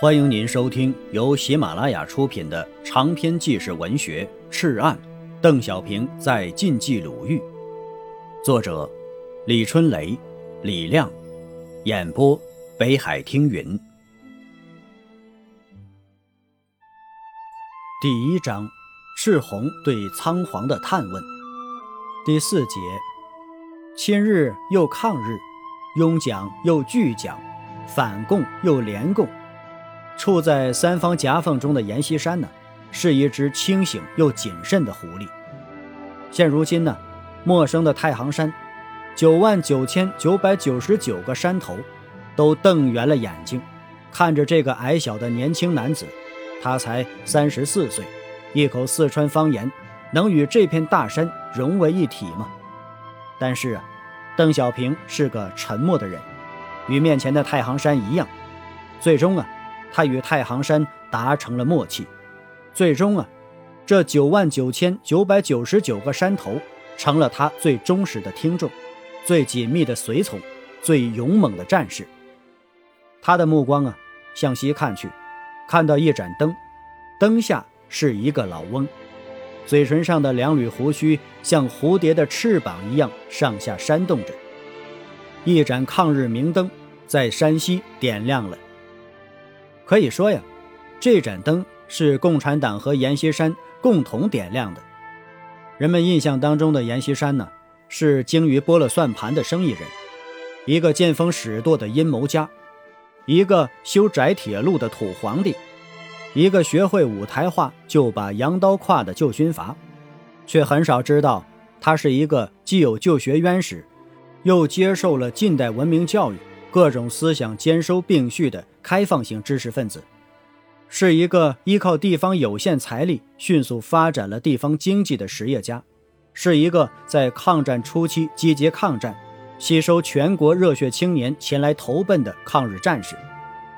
欢迎您收听由喜马拉雅出品的长篇纪实文学《赤案》，邓小平在晋冀鲁豫，作者李春雷、李亮，演播北海听云。第一章：赤红对仓皇的探问。第四节：亲日又抗日，拥蒋又拒蒋，反共又联共。处在三方夹缝中的阎锡山呢，是一只清醒又谨慎的狐狸。现如今呢，陌生的太行山，九万九千九百九十九个山头，都瞪圆了眼睛，看着这个矮小的年轻男子。他才三十四岁，一口四川方言，能与这片大山融为一体吗？但是啊，邓小平是个沉默的人，与面前的太行山一样，最终啊。他与太行山达成了默契，最终啊，这九万九千九百九十九个山头成了他最忠实的听众、最紧密的随从、最勇猛的战士。他的目光啊，向西看去，看到一盏灯，灯下是一个老翁，嘴唇上的两缕胡须像蝴蝶的翅膀一样上下扇动着。一盏抗日明灯在山西点亮了。可以说呀，这盏灯是共产党和阎锡山共同点亮的。人们印象当中的阎锡山呢，是精于拨了算盘的生意人，一个见风使舵的阴谋家，一个修窄铁路的土皇帝，一个学会舞台化就把洋刀挎的旧军阀，却很少知道他是一个既有旧学渊史，又接受了近代文明教育。各种思想兼收并蓄的开放型知识分子，是一个依靠地方有限财力迅速发展了地方经济的实业家，是一个在抗战初期积极抗战、吸收全国热血青年前来投奔的抗日战士，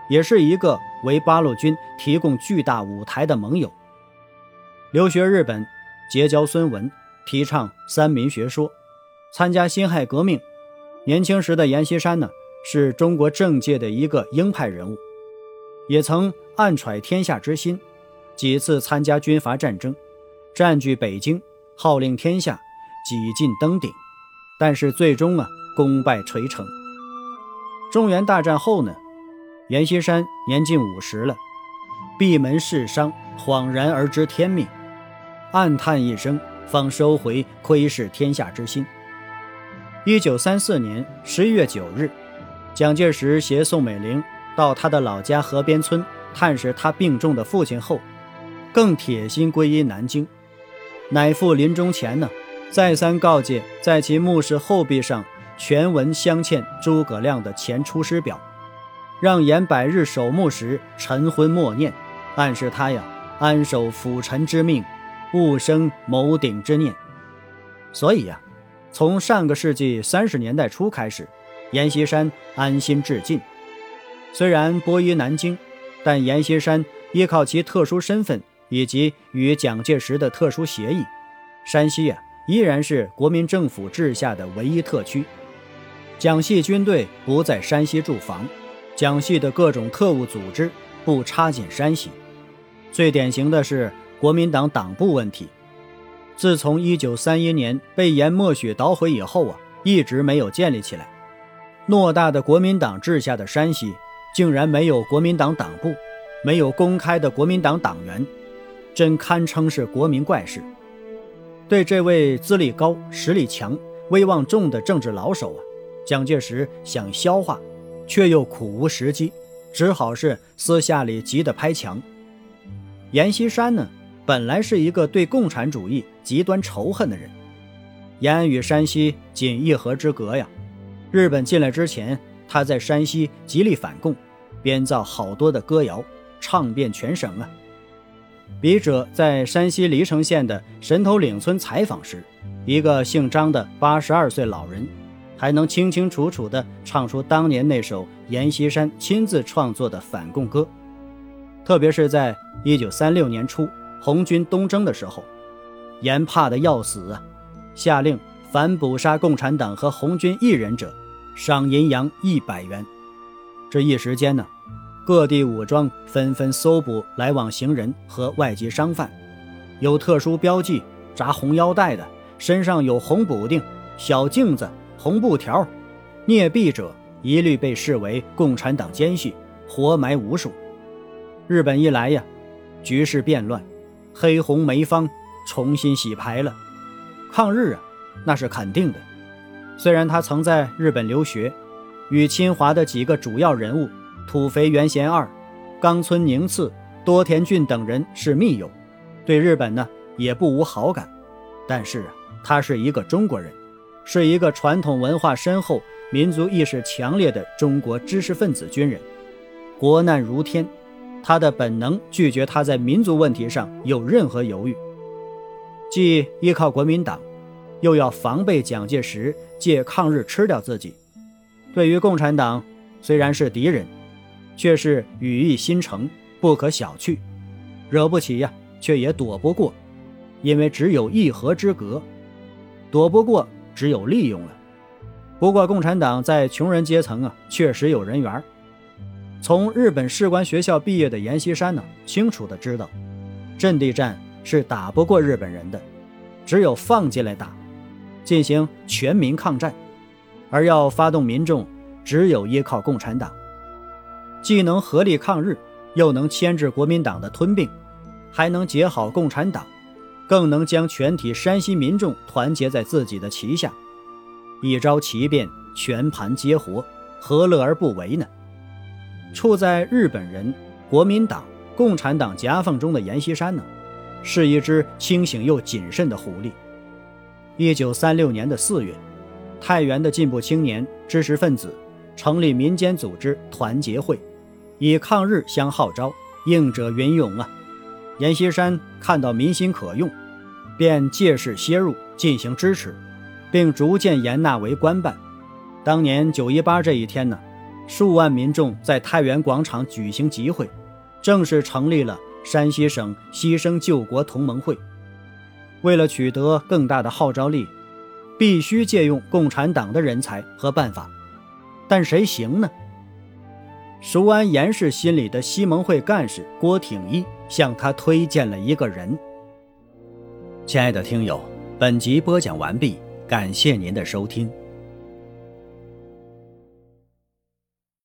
也是一个为八路军提供巨大舞台的盟友。留学日本，结交孙文，提倡三民学说，参加辛亥革命。年轻时的阎锡山呢？是中国政界的一个鹰派人物，也曾暗揣天下之心，几次参加军阀战争，占据北京，号令天下，几近登顶，但是最终啊功败垂成。中原大战后呢，阎锡山年近五十了，闭门侍商，恍然而知天命，暗叹一声，方收回窥视天下之心。一九三四年十一月九日。蒋介石携宋美龄到他的老家河边村探视他病重的父亲后，更铁心归依南京。乃父临终前呢，再三告诫，在其墓室后壁上全文镶嵌诸葛亮的前出师表，让沿百日守墓时晨昏默念，暗示他呀安守辅臣之命，勿生谋鼎之念。所以呀，从上个世纪三十年代初开始。阎锡山安心致敬，虽然拨依南京，但阎锡山依靠其特殊身份以及与蒋介石的特殊协议，山西呀依然是国民政府治下的唯一特区。蒋系军队不在山西驻防，蒋系的各种特务组织不插进山西。最典型的是国民党党部问题，自从1931年被阎默许捣毁以后啊，一直没有建立起来。偌大的国民党治下的山西，竟然没有国民党党部，没有公开的国民党党员，真堪称是国民怪事。对这位资历高、实力强、威望重的政治老手啊，蒋介石想消化，却又苦无时机，只好是私下里急得拍墙。阎锡山呢，本来是一个对共产主义极端仇恨的人，延安与山西仅一河之隔呀。日本进来之前，他在山西极力反共，编造好多的歌谣，唱遍全省啊。笔者在山西黎城县的神头岭村采访时，一个姓张的八十二岁老人，还能清清楚楚地唱出当年那首阎锡山亲自创作的反共歌。特别是在一九三六年初红军东征的时候，阎怕的要死啊，下令反捕杀共产党和红军一人者。赏银洋一百元，这一时间呢，各地武装纷纷搜捕来往行人和外籍商贩，有特殊标记、扎红腰带的，身上有红补丁、小镜子、红布条、镍币者，一律被视为共产党奸细，活埋无数。日本一来呀，局势变乱，黑红梅方重新洗牌了。抗日啊，那是肯定的。虽然他曾在日本留学，与侵华的几个主要人物土肥原贤二、冈村宁次、多田骏等人是密友，对日本呢也不无好感。但是啊，他是一个中国人，是一个传统文化深厚、民族意识强烈的中国知识分子军人。国难如天，他的本能拒绝他在民族问题上有任何犹豫。既依靠国民党，又要防备蒋介石借抗日吃掉自己。对于共产党，虽然是敌人，却是羽翼新城，不可小觑。惹不起呀，却也躲不过，因为只有一河之隔，躲不过，只有利用了。不过，共产党在穷人阶层啊，确实有人缘。从日本士官学校毕业的阎锡山呢，清楚的知道，阵地战。是打不过日本人的，只有放进来打，进行全民抗战，而要发动民众，只有依靠共产党，既能合力抗日，又能牵制国民党的吞并，还能结好共产党，更能将全体山西民众团结在自己的旗下，一招奇变，全盘皆活，何乐而不为呢？处在日本人、国民党、共产党夹缝中的阎锡山呢？是一只清醒又谨慎的狐狸。一九三六年的四月，太原的进步青年知识分子成立民间组织团结会，以抗日相号召，应者云涌啊。阎锡山看到民心可用，便借势切入进行支持，并逐渐严纳为官办。当年九一八这一天呢，数万民众在太原广场举行集会，正式成立了。山西省牺牲救国同盟会，为了取得更大的号召力，必须借用共产党的人才和办法，但谁行呢？熟谙严氏心理的西盟会干事郭挺一向他推荐了一个人。亲爱的听友，本集播讲完毕，感谢您的收听。